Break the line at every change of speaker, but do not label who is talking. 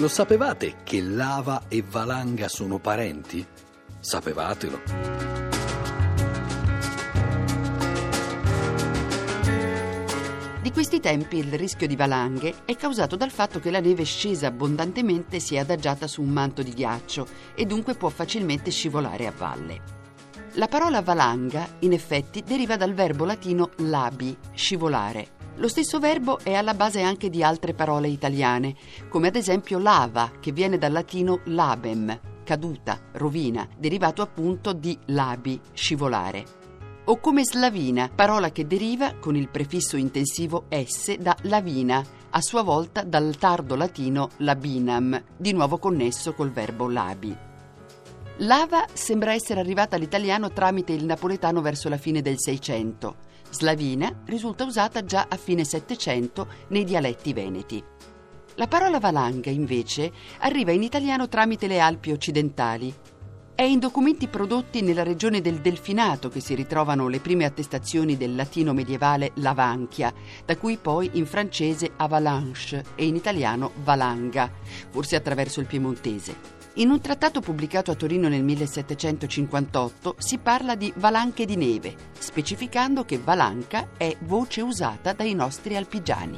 Lo sapevate che lava e valanga sono parenti? Sapevatelo.
Di questi tempi il rischio di valanghe è causato dal fatto che la neve scesa abbondantemente si è adagiata su un manto di ghiaccio e dunque può facilmente scivolare a valle. La parola valanga, in effetti, deriva dal verbo latino labi, scivolare, lo stesso verbo è alla base anche di altre parole italiane, come ad esempio lava, che viene dal latino labem, caduta, rovina, derivato appunto di labi, scivolare. O come slavina, parola che deriva con il prefisso intensivo s da lavina, a sua volta dal tardo latino labinam, di nuovo connesso col verbo labi. Lava sembra essere arrivata all'italiano tramite il napoletano verso la fine del Seicento Slavina risulta usata già a fine Settecento nei dialetti veneti. La parola valanga, invece, arriva in italiano tramite le Alpi occidentali. È in documenti prodotti nella regione del Delfinato che si ritrovano le prime attestazioni del latino medievale lavanchia, da cui poi in francese avalanche e in italiano valanga, forse attraverso il piemontese. In un trattato pubblicato a Torino nel 1758 si parla di valanche di neve, specificando che valanca è voce usata dai nostri alpigiani.